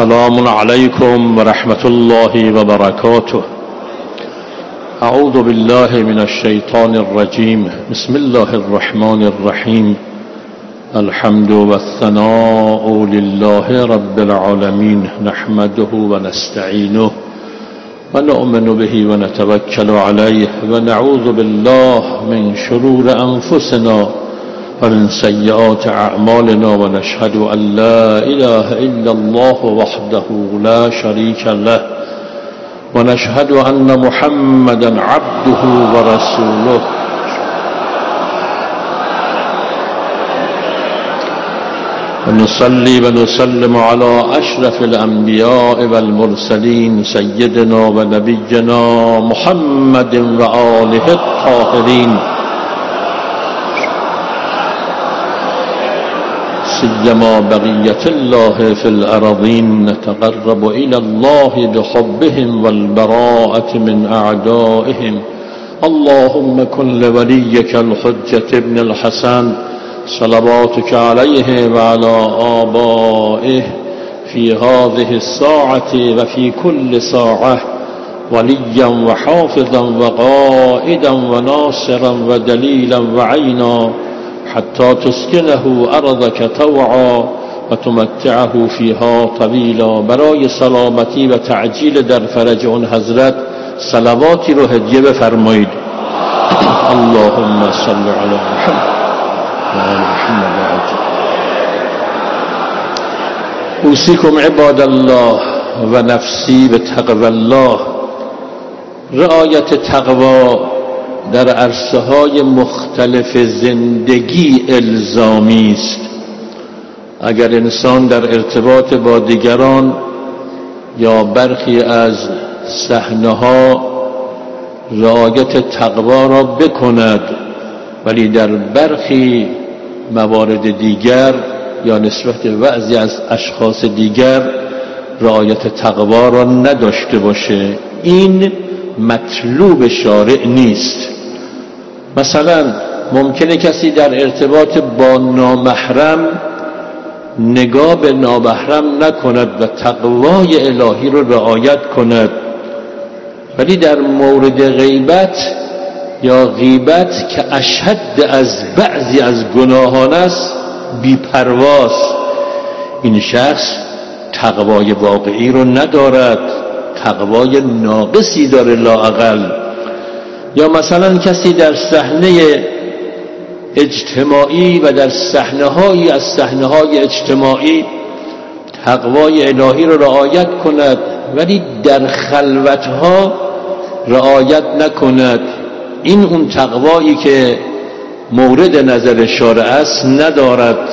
السلام عليكم ورحمة الله وبركاته. أعوذ بالله من الشيطان الرجيم. بسم الله الرحمن الرحيم. الحمد والثناء لله رب العالمين. نحمده ونستعينه ونؤمن به ونتوكل عليه. ونعوذ بالله من شرور أنفسنا ومن سيئات أعمالنا ونشهد أن لا إله إلا الله وحده لا شريك له ونشهد أن محمدا عبده ورسوله. ونصلي ونسلم على أشرف الأنبياء والمرسلين سيدنا ونبينا محمد وآله الطاهرين. سيما بقية الله في الأرضين نتقرب إلى الله بحبهم والبراءة من أعدائهم. اللهم كن لوليك الحجة ابن الحسن صلواتك عليه وعلى آبائه في هذه الساعة وفي كل ساعة وليا وحافظا وقائدا وناصرا ودليلا وعينا. حتى تسكنه أرضك طوعا وتمتعه فيها طويلا برای سلامتی و تعجیل در فرج اون حضرت صلواتی رو هدیه بفرمایید. اللهم صل علی محمد محمد اوصیکم عباد الله و نفسی به تقوی الله رعایت تقوا در عرصه های مختلف زندگی الزامی است. اگر انسان در ارتباط با دیگران یا برخی از صحنه ها رعایت تقوا را بکند ولی در برخی موارد دیگر یا نسبت بعضی از اشخاص دیگر رعایت تقوا را نداشته باشه این مطلوب شارع نیست. مثلا ممکنه کسی در ارتباط با نامحرم نگاه به نامحرم نکند و تقوای الهی رو رعایت کند. ولی در مورد غیبت یا غیبت که اشد از بعضی از گناهان است بیپرواست. این شخص تقوای واقعی رو ندارد تقوای ناقصی داره لاعقل یا مثلا کسی در صحنه اجتماعی و در صحنه هایی از صحنه های اجتماعی تقوای الهی رو رعایت کند ولی در خلوت ها رعایت نکند. این اون تقوایی که مورد نظر شارع است ندارد.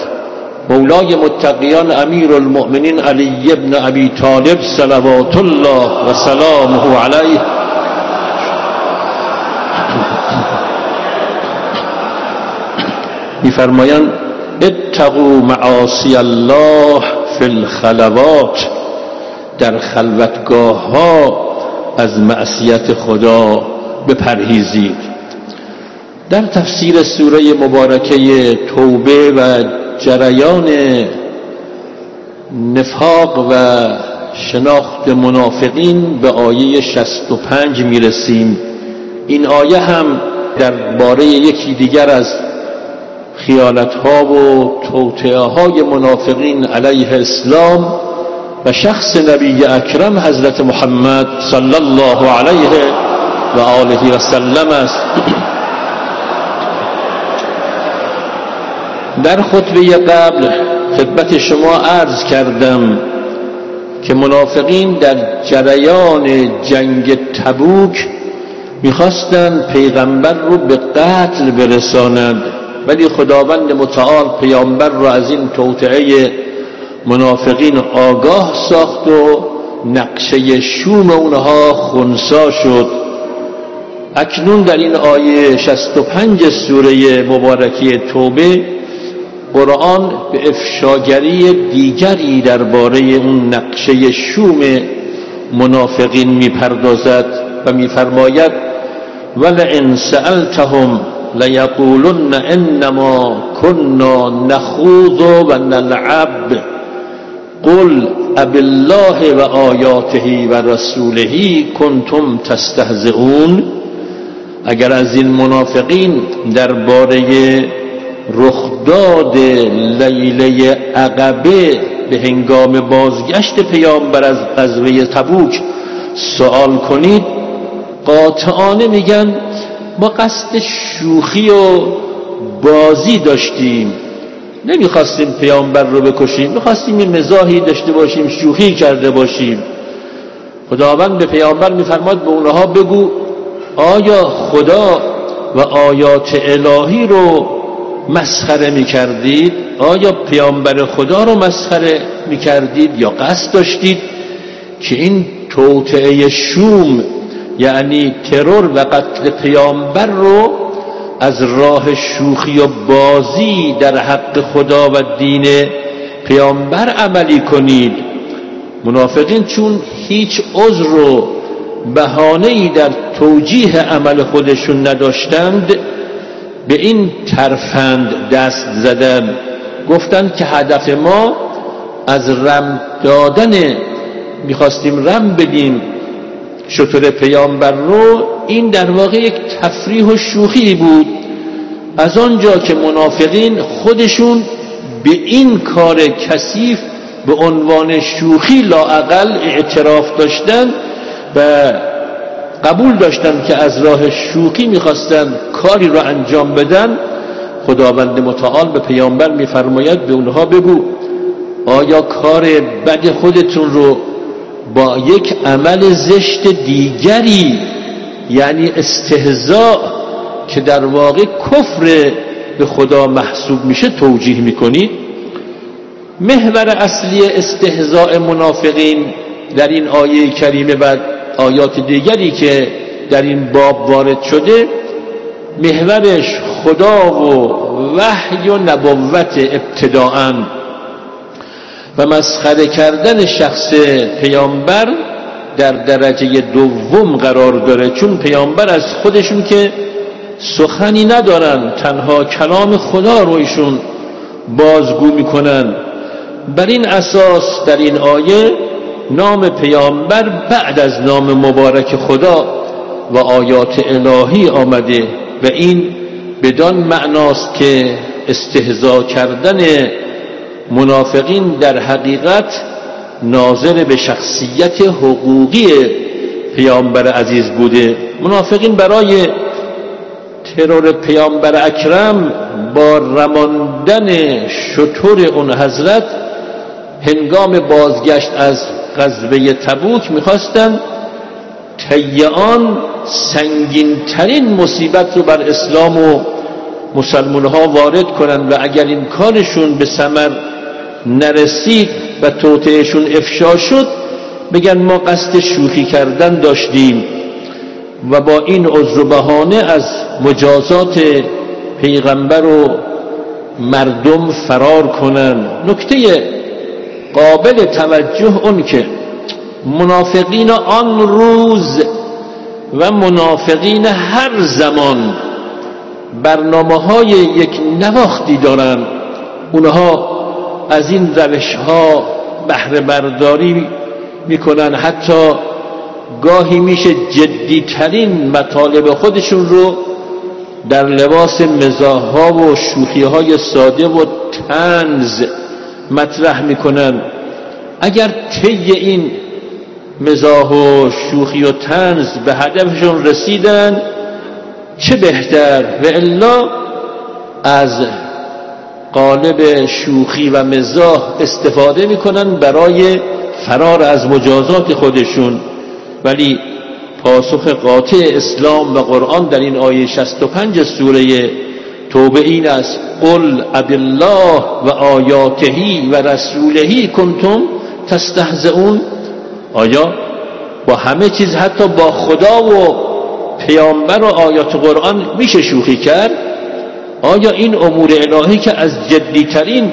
مولای متقیان امیر المؤمنین علی ابن ابی طالب صلوات الله و سلامه علیه میفرمایند اتقوا معاصی الله فی الخلوات در خلوتگاه ها از معصیت خدا بپرهیزید. در تفسیر سوره مبارکه توبه و جریان نفاق و شناخت منافقین به آیه 65 می‌رسیم. این آیه هم درباره یکی دیگر از خیانت ها و توطعه های منافقین علیه اسلام و شخص نبی اکرم حضرت محمد صلی الله علیه و آله و سلم است. در خطبه قبل خدمت شما عرض کردم که منافقین در جریان جنگ تبوک می‌خواستند پیغمبر رو به قتل برسانند. ولی خداوند متعال پیامبر را از این توطعه منافقین آگاه ساخت و نقشه شوم اونها خونسا شد. اکنون در این آیه 65 سوره مبارکی توبه قرآن به افشاگری دیگری درباره اون نقشه شوم منافقین می‌پردازد و میفرماید ولئن سألتهم لیقولن انما كنا نخوض و نلعب قل الله و آیاته و رسوله کنتم تستهزئون. اگر از این منافقین درباره رخداد لیله عقبه به هنگام بازگشت پیامبر از غزوه تبوک سوال کنید قاطعانه میگن ما قصد شوخی و بازی داشتیم. نمی‌خواستیم پیامبر رو بکشیم می‌خواستیم این مزاحی داشته باشیم شوخی کرده باشیم. خداوند به پیامبر میفرماد به اونها بگو آیا خدا و آیات الهی رو مسخره می‌کردید؟ آیا پیامبر خدا رو مسخره می‌کردید یا قصد داشتید که این توطعه شوم یعنی ترور و قتل پیامبر رو از راه شوخی و بازی در حق خدا و دین پیامبر عملی کنید. منافقین چون هیچ عذر و بهانه ای در توجیه عمل خودشون نداشتند به این ترفند دست زدن. گفتند که هدف ما از رم دادن می‌خواستیم رم بدیم. شطور پیامبر رو این در واقع یک تفریح و شوخی بود. از آنجا که منافقین خودشون به این کار کثیف به عنوان شوخی لاعقل اعتراف داشتن و قبول داشتن که از راه شوخی می‌خواستن کاری را انجام بدن خداوند متعال به پیامبر میفرماید به اونها بگو آیا کار بد خودتون رو با یک عمل زشت دیگری یعنی استهزاء که در واقع کفر به خدا محسوب میشه توجیه می‌کنید محور اصلی استهزاء منافقین در این آیه کریمه و آیات دیگری که در این باب وارد شده محورش خدا و وحی و نبوت ابتداعا. و مسخره کردن شخص پیامبر در درجه دوم قرار داره چون پیامبر از خودشون که سخنی ندارن تنها کلام خدا رو ایشون بازگو می‌کنن. بر این اساس در این آیه نام پیامبر بعد از نام مبارک خدا و آیات الهی آمده و این بدان معناست که استهزا کردن منافقین در حقیقت ناظر به شخصیت حقوقی پیامبر عزیز بوده. منافقین برای ترور پیامبر اکرم با رماندن شطور اون حضرت هنگام بازگشت از غزوه تبوک می‌خواستن تیعان سنگین ترین مصیبت رو بر اسلام و مسلمان ها وارد کنند و اگر این کارشون به سمر نرسید و توطعهشون افشا شد بگن ما قصد شوخی کردن داشتیم و با این عذر بهانه از مجازات پیغمبر و مردم فرار کنن. نکته قابل توجه اون که منافقین آن روز و منافقین هر زمان برنامه های یک نواختی دارن. اونها از این روش ها بهره برداری می‌کنن. حتی گاهی میشه جدیترین مطالب خودشون رو در لباس مزاح ها و شوخی های ساده و تنز مطرح می‌کنن. اگر طی این مزاح و شوخی و تنز به هدفشون رسیدن چه بهتر؟ و الا از قالب شوخی و مزاح استفاده می‌کنن برای فرار از مجازات خودشون. ولی پاسخ قاطع اسلام و قرآن در این آیه 65 سوره توبه این است. قل الله و آیاتهی و رسولهی کنتم تستهزئون. آیا با همه چیز حتی با خدا و پیامبر و آیات قرآن میشه شوخی کرد؟ آیا این امور الهی که از جدیترین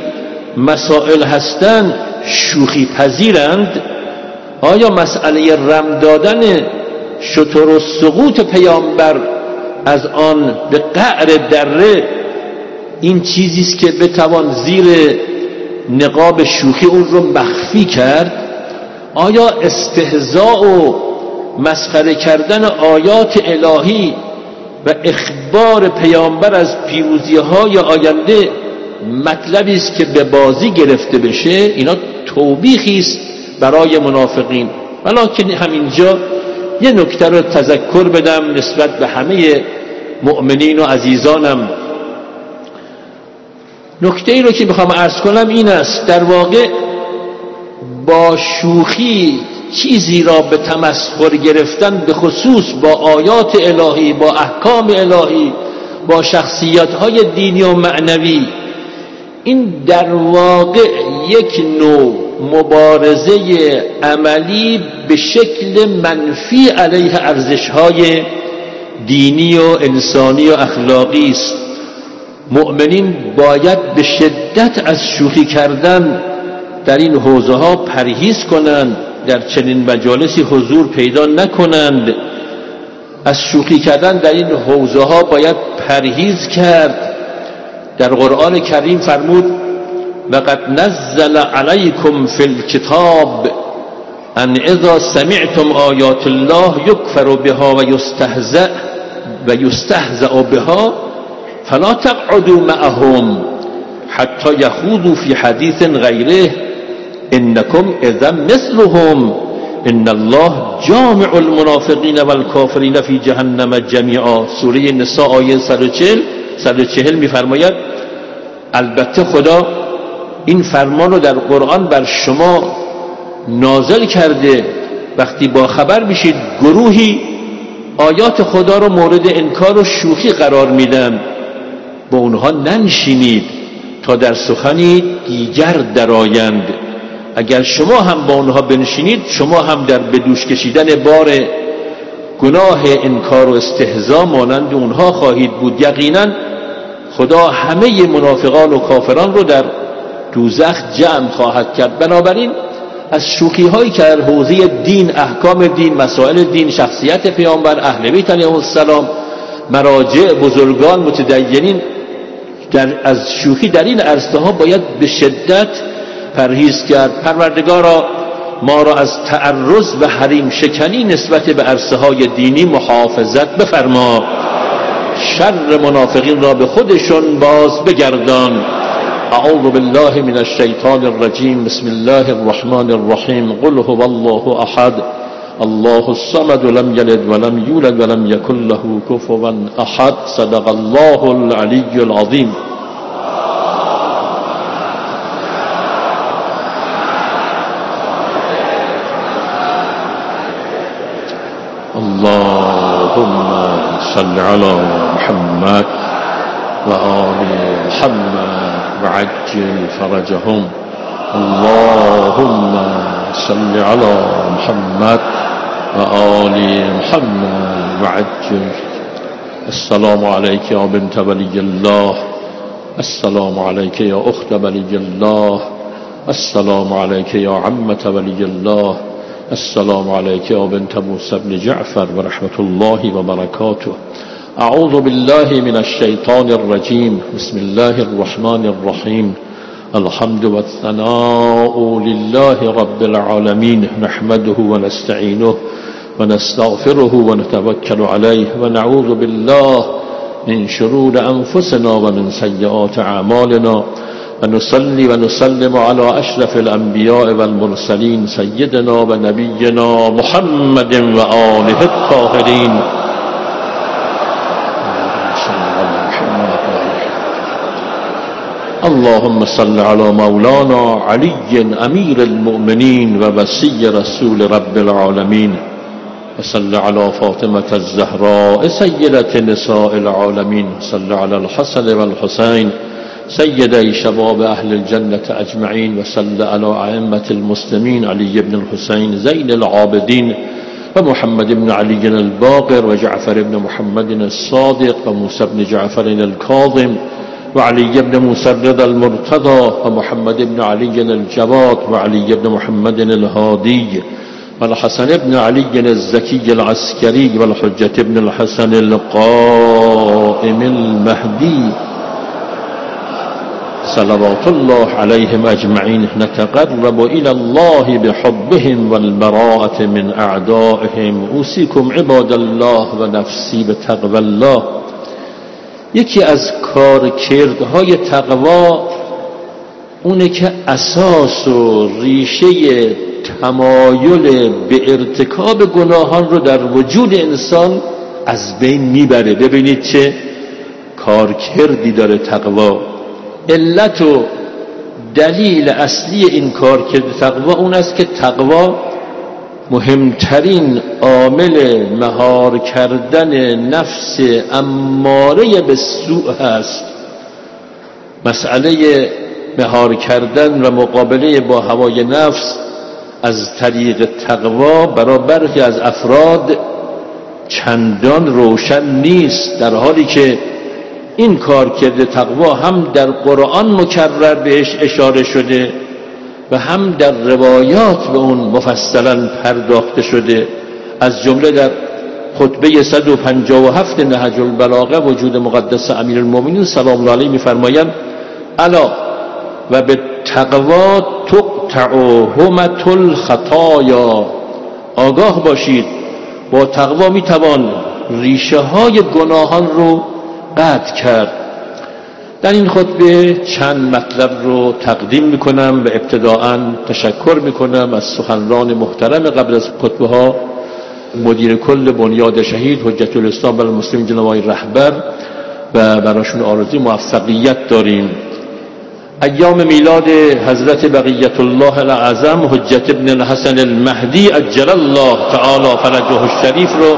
مسائل هستند شوخی پذیرند؟ آیا مسئله رم دادن شطور و سقوط پیامبر از آن به قعر دره این چیزی است که بتوان زیر نقاب شوخی اون رو مخفی کرد؟ آیا استهزاء و مسخره کردن آیات الهی و اخبار پیامبر از پیروزی های آینده مطلبی است که به بازی گرفته بشه اینا توبیخی است برای منافقین. ولکن همینجا یه نکته رو تذکر بدم نسبت به همه مؤمنین و عزیزانم. نکته ای رو که می‌خوام ارز کنم این است. در واقع با شوخی چیزی را به تمسخر گرفتن به خصوص با آیات الهی با احکام الهی با شخصیت های دینی و معنوی این در واقع یک نوع مبارزه عملی به شکل منفی علیه ارزش های دینی و انسانی و اخلاقی است. مؤمنین باید به شدت از شوخی کردن در این حوزه ها پرهیز کنند. در چنین مجالسی حضور پیدا نکنند. از شوخی کردن در این حوزه ها باید پرهیز کرد. در قرآن کریم فرمود وقد نزل علیکم فی الكتاب ان اذا سمعتم آیات الله یکفر بها و یستهزأ و یستهزأ بها فلا تقعدوا معهم حتى يخوضوا في حديث غيره انكم اذا مثلهم. ان الله جامع المنافقین والكافرین فی جهنم جمیعا سوره نساء آیه 140 140 میفرماید البته خدا این فرمان رو در قرآن بر شما نازل کرده. وقتی با خبر میشید گروهی آیات خدا رو مورد انکار و شوخی قرار میدن. با اونها ننشینید تا در سخنی دیگر درآیند اگر شما هم با اونها بنشینید شما هم در بدوش کشیدن بار گناه انکار و استهزا مانند اونها خواهید بود. یقینا خدا همه منافقان و کافران رو در دوزخ جمع خواهد کرد. بنابراین از شوخی هایی که در حوزه دین احکام دین مسائل دین شخصیت پیامبر اهل بیت علیه السلام مراجع بزرگان متدینین در از شوخی در این عرصه ها باید به شدت پرهیز کرد. پروردگارا ما را از تعرض و حریم شکنی نسبت به عرصه های دینی محافظت بفرما. شر منافقین را به خودشون باز بگردان. اعوذ بالله من الشیطان الرجیم. بسم الله الرحمن الرحیم. قل هو الله احد. الله الصمد لم يلد ولم يولد ولم يكن له كفوا احد. صدق الله العلي العظيم اللهم صل على محمد وآل محمد وعجل فرجهم. اللهم صل على محمد وآل محمد وعجل. السلام عليك يا بنت ولي الله. السلام عليك يا أخت ولي الله. السلام عليك يا عمة ولي الله. السلام عليك يا بنت موسى بن جعفر ورحمة الله وبركاته. أعوذ بالله من الشيطان الرجيم. بسم الله الرحمن الرحيم. الحمد والثناء لله رب العالمين. نحمده ونستعينه ونستغفره ونتوكل عليه ونعوذ بالله من شرور أنفسنا ومن سيئات أعمالنا. ونصلي ونسلم على أشرف الأنبياء والمرسلين سيدنا ونبينا محمد وآله الطاهرين. اللهم صل على مولانا علي أمير المؤمنين ووسي رسول رب العالمين. وصل على فاطمة الزهراء سيدة نساء العالمين. صل على الحسن والحسين سيدي شباب أهل الجنة أجمعين وصل على أئمة المسلمين علي بن الحسين زين العابدين ومحمد بن علي الباقر وجعفر بن محمد الصادق وموسى بن جعفر الكاظم وعلي بن موسى الرضا المرتضى ومحمد بن علي الجواد وعلي بن محمد الهادي والحسن بن علي الزكي العسكري والحجة بن الحسن القائم المهدي. صلوات الله عليهم أجمعين. نتقرب إلى الله بحبهم والبراءة من أعدائهم. أوصيكم عباد الله و نفسی الله. یکی از کارکردهای تقوا اونه که اساس و ریشه تمایل به ارتکاب گناهان رو در وجود انسان از بین می‌بره. ببینید چه کارکردی داره تقوا علت و دلیل اصلی این کارکرد تقوا اون است که تقوا مهمترین عامل مهار کردن نفس اماره به سوء هست مسئله مهار کردن و مقابله با هوای نفس از طریق تقوا برای برخی از افراد چندان روشن نیست در حالی که این کار کرده تقوا هم در قرآن مکرر بهش اشاره شده و هم در روایات به اون مفصلا پرداخته شده. از جمله در خطبه 157 نهج البلاغه وجود مقدس امیر المومنین سلام الله علیه میفرمایند الا و به تقوا تقطع همت الخطایا. آگاه باشید با تقوا می‌توان ریشه های گناهان رو قطع کرد. در این خطبه چند مطلب رو تقدیم می‌کنم و ابتداعا تشکر می‌کنم از سخنران محترم قبل از خطبه ها مدیر کل بنیاد شهید حجت الاسلام بر المسلمین جناب رهبر و براشون آرزوی موفقیت داریم. ایام میلاد حضرت بقیت الله العظم حجت ابن الحسن المهدی اجل الله تعالی فرجه الشریف رو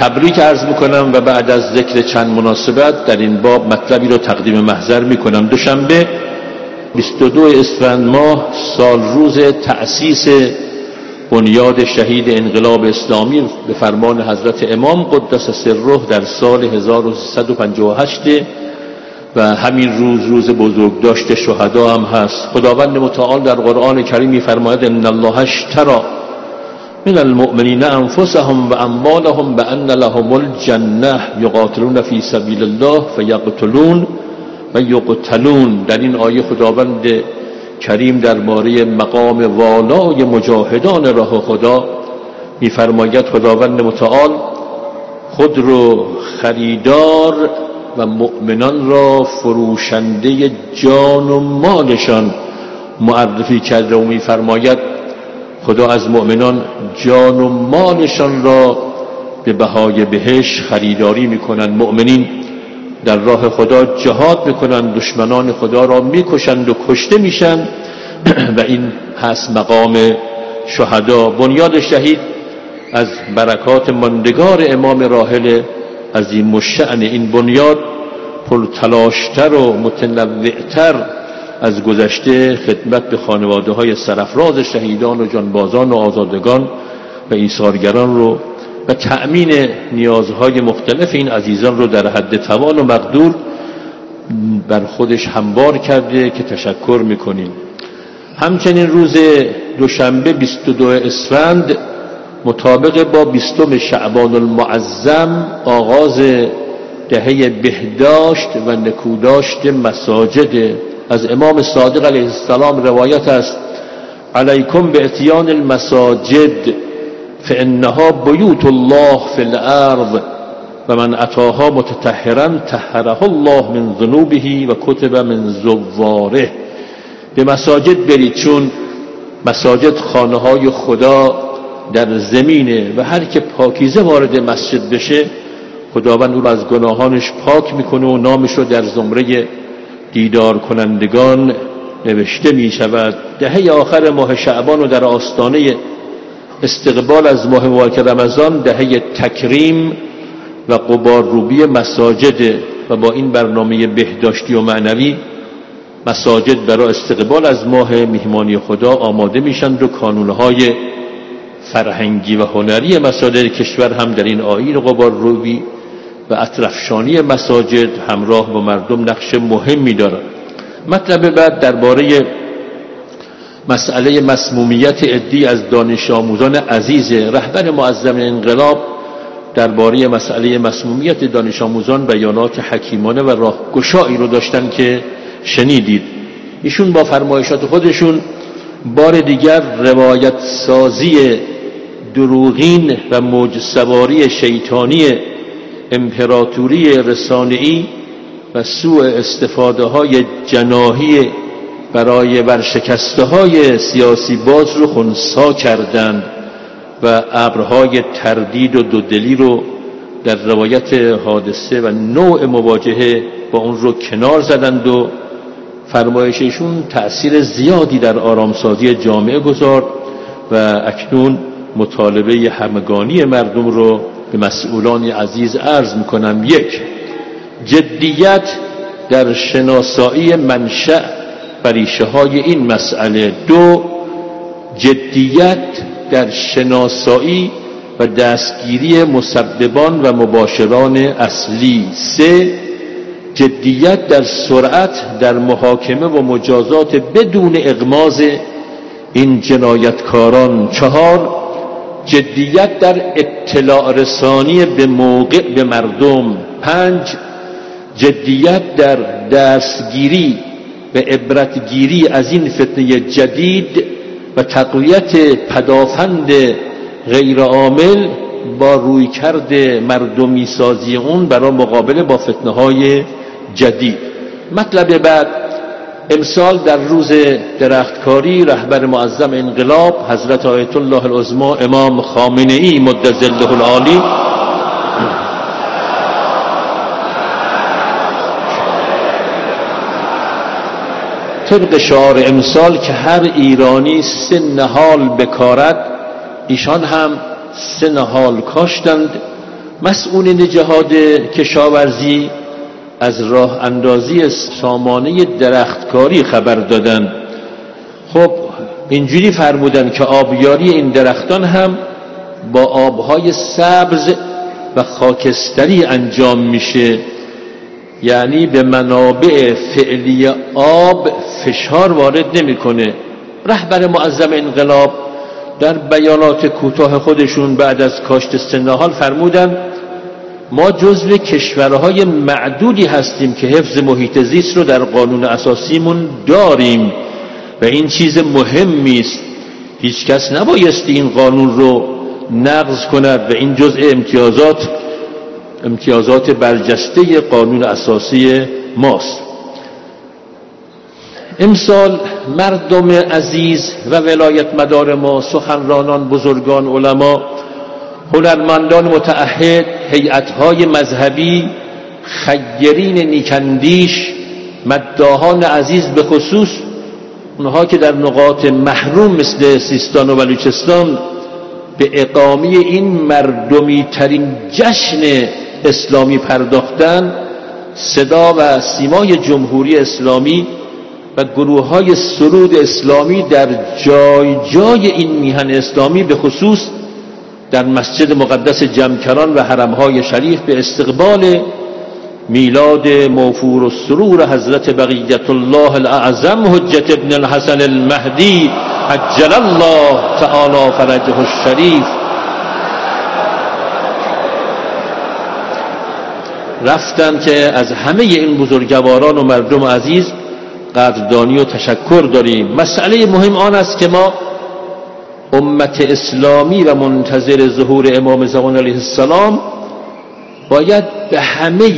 تبریک عرض می‌کنم و بعد از ذکر چند مناسبت در این باب مطلبی رو تقدیم محضر می‌کنم. دوشنبه 22 اسفند ماه سال روز تأسیس بنیاد شهید انقلاب اسلامی به فرمان حضرت امام قدس سره در سال 1358 و همین روز روز بزرگ داشته شهدا هم هست. خداوند متعال در قرآن کریم میفرماید ان الله اشترى من المؤمنین انفسهم و اموالهم بان لهم الجنه یقاتلون فی سبیل الله فیقتلون و یقتلون در این آیه خداوند کریم درباره مقام والای مجاهدان راه خدا میفرماید خداوند متعال خود رو خریدار و مؤمنان را فروشنده جان و مالشان معرفی کرده و میفرماید خدا از مؤمنان جان و مالشان را به بهای بهش خریداری می‌کنند. مؤمنین در راه خدا جهاد می‌کنند. دشمنان خدا را می‌کشند و کشته میشن. و این هست مقام شهدا. بنیاد شهید از برکات ماندگار امام راحل از این مشعن این بنیاد پرتلاشتر و متنوعتر از گذشته خدمت به خانواده های سرفراز شهیدان و جانبازان و آزادگان و ایثارگران رو و تأمین نیازهای مختلف این عزیزان رو در حد توان و مقدور بر خودش هموار کرده که تشکر می‌کنیم. همچنین روز دوشنبه 22 اسفند مطابق با بیستم شعبان المعظم آغاز دهه بهداشت و نکوداشت مساجد از امام صادق علیه السلام روایت است. علیکم به اتیان المساجد فانها بیوت الله فی الارض و من اتاها متطهرا طهره الله من ذنوبه و کتب من زواره. به مساجد برید چون مساجد خانه های خدا در زمینه و هر که پاکیزه وارد مسجد بشه خداوند او از گناهانش پاک می‌کنه و نامش رو در زمره دیدار کنندگان نوشته می شود دهه آخر ماه شعبان و در آستانه استقبال از ماه مبارک رمضان دهه تکریم و قبار روبی مساجد و با این برنامه بهداشتی و معنوی مساجد برای استقبال از ماه میهمانی خدا آماده میشند و کانونهای فرهنگی و هنری مساجد کشور هم در این آیین قبار روبی و اطرفشانی مساجد همراه با مردم نقش مهمی دارد. مطلب بعد درباره مسئله مسمومیت ادی از دانش آموزان عزیز رهبر معظم انقلاب درباره مسئله مسمومیت دانش آموزان بیانات حکیمانه و راهگشایی رو داشتن که شنیدید. ایشون با فرمایشات خودشون بار دیگر روایت سازی دروغین و موج سواری شیطانی امپراتوری رسانه‌ای و سوء استفاده های جناهی برای ورشکسته های سیاسی باز رو خونسا کردند و ابرهای تردید و دودلی رو در روایت حادثه و نوع مواجهه با اون رو کنار زدند و فرمایششون تأثیر زیادی در آرامسازی جامعه گذارد و اکنون مطالبه همگانی مردم رو به مسئولان عزیز عرض می‌کنم یک جدیت در شناسایی منشأ و های این مسئله دو جدیت در شناسایی و دستگیری مسببان و مباشران اصلی سه جدیت در سرعت در محاکمه و مجازات بدون اغماز این جنایتکاران چهار جدیت در اطلاع رسانی به موقع به مردم. پنج جدیت در دستگیری به عبرتگیری از این فتنه جدید و تقویت پدافند غیر عامل با روی کرد مردمی سازی اون برای مقابله با فتنه های جدید. مطلب بعد امسال در روز درختکاری رهبر معظم انقلاب حضرت آیت الله العظما امام خامنه ای مد العالی طبق شعار امسال که هر ایرانی سه نهال بکارد ایشان هم سه نهال کاشتند. مسئولین جهاد کشاورزی از راه اندازی سامانه درختکاری خبر دادند خب اینجوری فرمودن که آبیاری این درختان هم با آبهای سبز و خاکستری انجام میشه. یعنی به منابع فعلی آب فشار وارد نمی‌کنه. رهبر معظم انقلاب در بیانات کوتاه خودشون بعد از کاشت سنهال فرمودن ما جزو کشورهای معدودی هستیم که حفظ محیط زیست رو در قانون اساسیمون داریم و این چیز مهمی است. هیچ کس نبایستی این قانون رو نقض کند و این جزء امتیازات امتیازات برجسته قانون اساسی ماست. امسال مردم عزیز و ولایت مدار ما سخنرانان بزرگان علما هنرمندان متعهد هیئت‌های مذهبی خیرین نیکندیش مداهان عزیز به خصوص اونها که در نقاط محروم مثل سیستان و بلوچستان به اقامی این مردمی ترین جشن اسلامی پرداختن صدا و سیمای جمهوری اسلامی و گروه های سرود اسلامی در جای جای این میهن اسلامی به خصوص در مسجد مقدس جمکران و حرمهای شریف به استقبال میلاد موفور و سرور حضرت بقیت الله الاعظم حجت ابن الحسن المهدی عجل الله تعالی فرجه الشریف. رفتن که از همه این بزرگواران و مردم عزیز قدردانی و تشکر داریم. مسئله مهم آن است که ما امت اسلامی و منتظر ظهور امام زمان علیه السلام باید به همه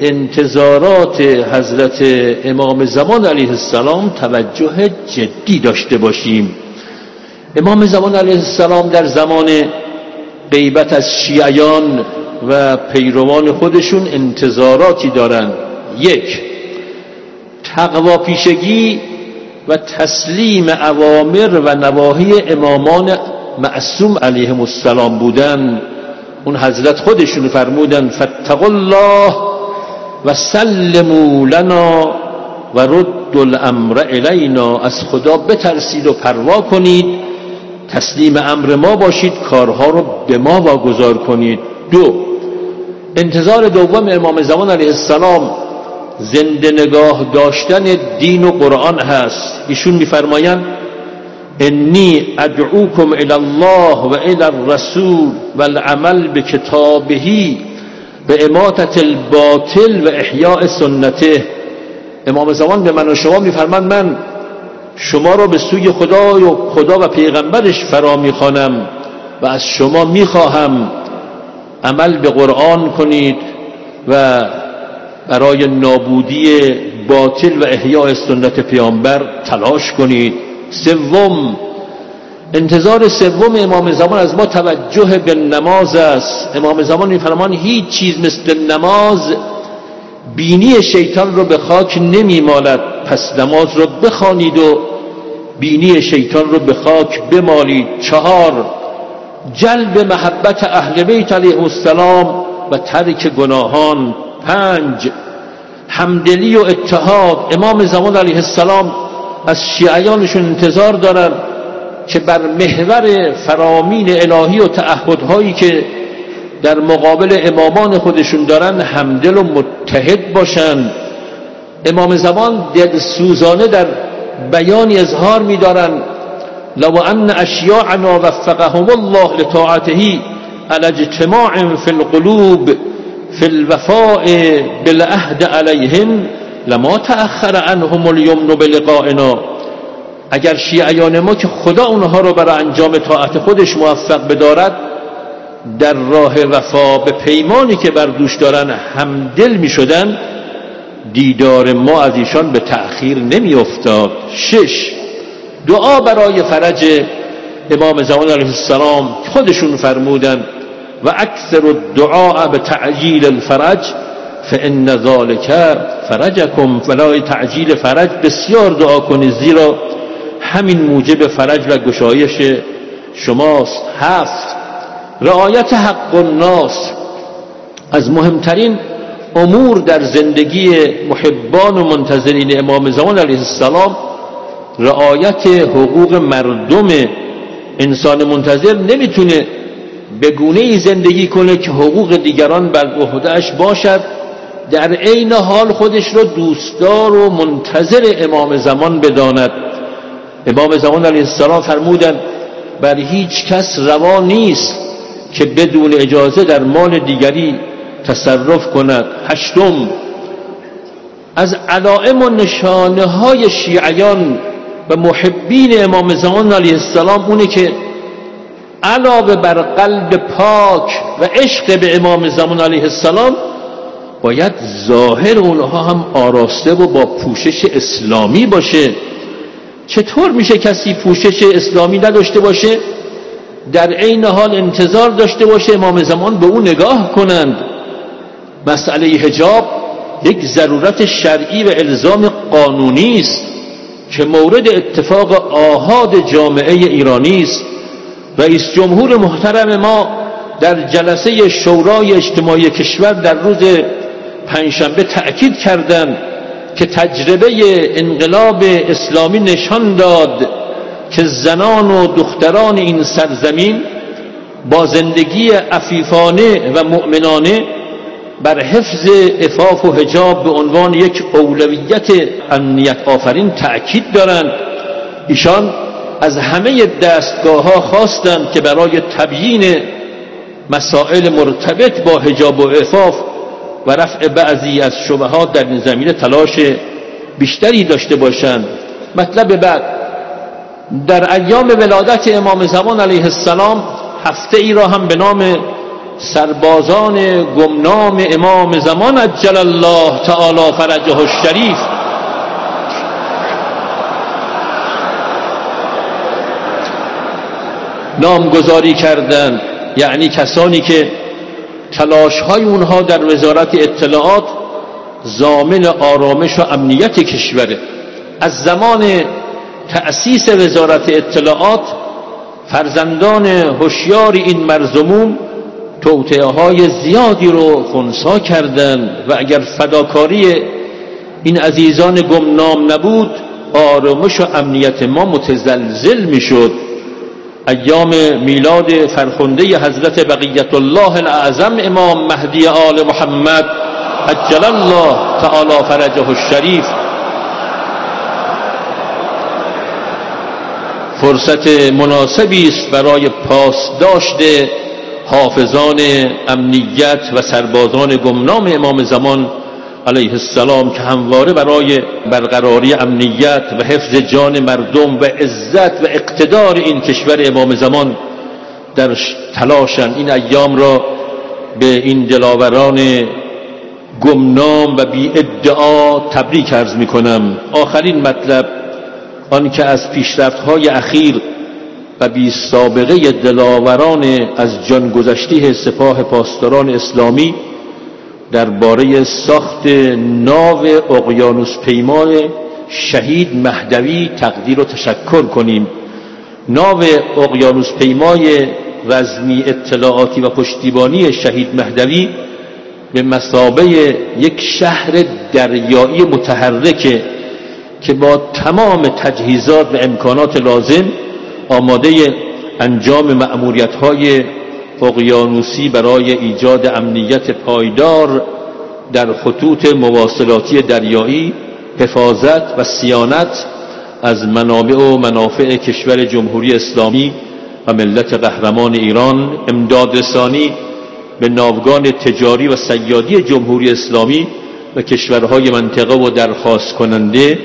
انتظارات حضرت امام زمان علیه السلام توجه جدی داشته باشیم. امام زمان علیه السلام در زمان غیبت از شیعیان و پیروان خودشون انتظاراتی دارند. یک تقوا پیشگی و تسلیم اوامر و نواهی امامان معصوم علیهم السلام بودن. اون حضرت خودشون فرمودن فتق الله و سلموا لنا و رد الامر الینا. از خدا بترسید و پروا کنید. تسلیم امر ما باشید کارها رو به ما واگذار کنید. دو انتظار دوم امام زمان علیه السلام زنده نگاه داشتن دین و قرآن هست. ایشون میفرمایند انی ادعوکم الى الله و الى الرسول و العمل به کتابهی به اماتت الباطل و احیاء سنته. امام زمان به من و شما میفرمند من شما را به سوی خدا و خدا و پیغمبرش فرا می‌خوانم و از شما می‌خواهم عمل به قرآن کنید و برای نابودی باطل و احیاء سنت پیامبر تلاش کنید. سوم انتظار سوم امام زمان از ما توجه به نماز است. امام زمان میفرمان هیچ چیز مثل نماز بینی شیطان رو به خاک نمیمالد. پس نماز رو بخوانید و بینی شیطان رو به خاک بمالید. چهار جلب محبت اهل بیت علیه السلام و ترک گناهان. پنج همدلی و اتحاد. امام زمان علیه السلام از شیعیانشون انتظار دارن که بر محور فرامین الهی و تعهدهایی که در مقابل امامان خودشون دارن همدل و متحد باشن. امام زمان دل سوزانه در بیانی اظهار میدارن. لو ان اشیاعنا وفقهم الله لطاعته على اجتماع في القلوب. في الوفاء بالعهد عليهم لما تأخر عنهم اليمن بلقائنا. اگر شیعیان ما که خدا اونها رو برای انجام طاعت خودش موفق بدارد در راه وفا به پیمانی که بر دوش دارن همدل می شدن دیدار ما از ایشان به تأخیر نمی افتاد. شش دعا برای فرج امام زمان علیه السلام خودشون فرمودن و اکثر الدعاء به تعجیل الفرج فان ذلك فرجکم ولای تعجیل فرج بسیار دعا کنید زیرا همین موجب فرج و گشایش شماست. هفت رعایت حق الناس. از مهمترین امور در زندگی محبان و منتظرین امام زمان علیه السلام رعایت حقوق مردم انسان منتظر نمی‌تونه به گونه ای زندگی کنه که حقوق دیگران بر عهدهش باشد در عین حال خودش را دوستدار و منتظر امام زمان بداند. امام زمان علیه السلام فرمودند بر هیچ کس روا نیست که بدون اجازه در مال دیگری تصرف کند. هشتم از علائم و نشانه های شیعیان و محبین امام زمان علیه السلام اونه که علاوه بر قلب پاک و عشق به امام زمان علیه السلام باید ظاهر اونها هم آراسته و با پوشش اسلامی باشه. چطور میشه کسی پوشش اسلامی نداشته باشه؟ در عین حال انتظار داشته باشه امام زمان به اون نگاه کنند. مسئله حجاب یک ضرورت شرعی و الزام قانونی است که مورد اتفاق آهاد جامعه ایرانی است. رئیس جمهور محترم ما در جلسه شورای اجتماعی کشور در روز پنجشنبه تأکید کردند که تجربه انقلاب اسلامی نشان داد که زنان و دختران این سرزمین با زندگی عفیفانه و مؤمنانه بر حفظ افاف و حجاب به عنوان یک اولویت امنیت آفرین تأکید دارند. ایشان از همه دستگاه ها خواستند که برای تبیین مسائل مرتبط با حجاب و افاف و رفع بعضی از شبهات در این زمینه تلاش بیشتری داشته باشند. مطلب بعد در ایام ولادت امام زمان علیه السلام هفته ای را هم به نام سربازان گمنام امام زمان عجل الله تعالی فرجه الشریف نامگذاری کردند یعنی کسانی که تلاش های اونها در وزارت اطلاعات زامن آرامش و امنیت کشوره. از زمان تأسیس وزارت اطلاعات فرزندان هوشیار این مرزمون توطعه های زیادی رو خونسا کردند و اگر فداکاری این عزیزان گمنام نبود آرامش و امنیت ما متزلزل می‌شد. ایام میلاد فرخنده حضرت بقیت الله الاعظم امام مهدی آل محمد عجل الله تعالی فرجه الشریف. فرصت مناسبی است برای پاسداشت حافظان امنیت و سربازان گمنام امام زمان علیه السلام که همواره برای برقراری امنیت و حفظ جان مردم و عزت و اقتدار این کشور امام زمان در تلاشن. این ایام را به این دلاوران گمنام و بی ادعا تبریک ارز می کنم آخرین مطلب آن که از پیشرفت های اخیر و بی سابقه دلاوران از جان گذشته سپاه پاسداران اسلامی درباره ساخت ناو اقیانوس پیمان شهید مهدوی تقدیر و تشکر کنیم. ناو اقیانوس پیمای رزمی اطلاعاتی و پشتیبانی شهید مهدوی به مسابه یک شهر دریایی متحرکه که با تمام تجهیزات و امکانات لازم آماده انجام معمولیت اقیانوسی برای ایجاد امنیت پایدار در خطوط مواصلاتی دریایی حفاظت و سیانت از منابع و منافع کشور جمهوری اسلامی و ملت قهرمان ایران امداد رسانی به ناوگان تجاری و سیادی جمهوری اسلامی و کشورهای منطقه و درخواست کننده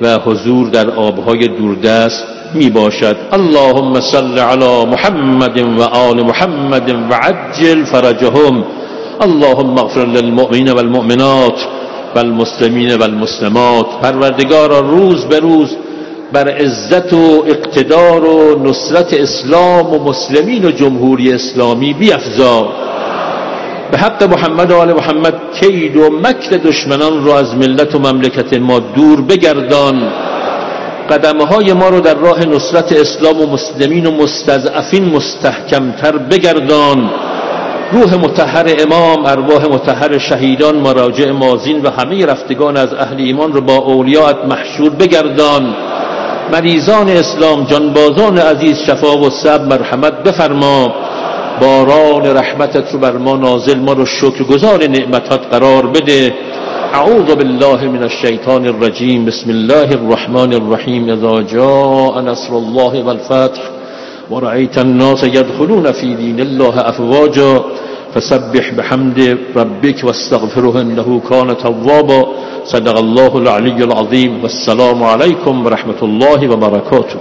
و حضور در آبهای دوردست می باشد اللهم صل علی محمد و آل محمد و عجل فرجهم. اللهم اغفر للمؤمنین والمؤمنات والمسلمین والمسلمات. پروردگارا روز به روز بر عزت و اقتدار و نصرت اسلام و مسلمین و جمهوری اسلامی بیافزا به حق محمد و آل محمد کید و مکر دشمنان را از ملت و مملکت ما دور بگردان. قدمه های ما رو در راه نصرت اسلام و مسلمین و مستضعفین مستحکمتر بگردان. روح متحر امام ارواح متحر شهیدان مراجع مازین و همه رفتگان از اهل ایمان رو با اولیات محشور بگردان. مریضان اسلام جانبازان عزیز شفا و سب مرحمت بفرما. باران رحمتت رو بر ما نازل ما رو شکرگزار نعمتات قرار بده. أعوذ بالله من الشیطان الرجیم بسم الله الرحمن الرحیم إذا جاء نصر الله والفتح ورأيت الناس يدخلون في دين الله أفواجا فسبح بحمد ربك واستغفره إنه كان توابا. صدق الله العلي العظيم. والسلام عليكم ورحمة الله وبركاته.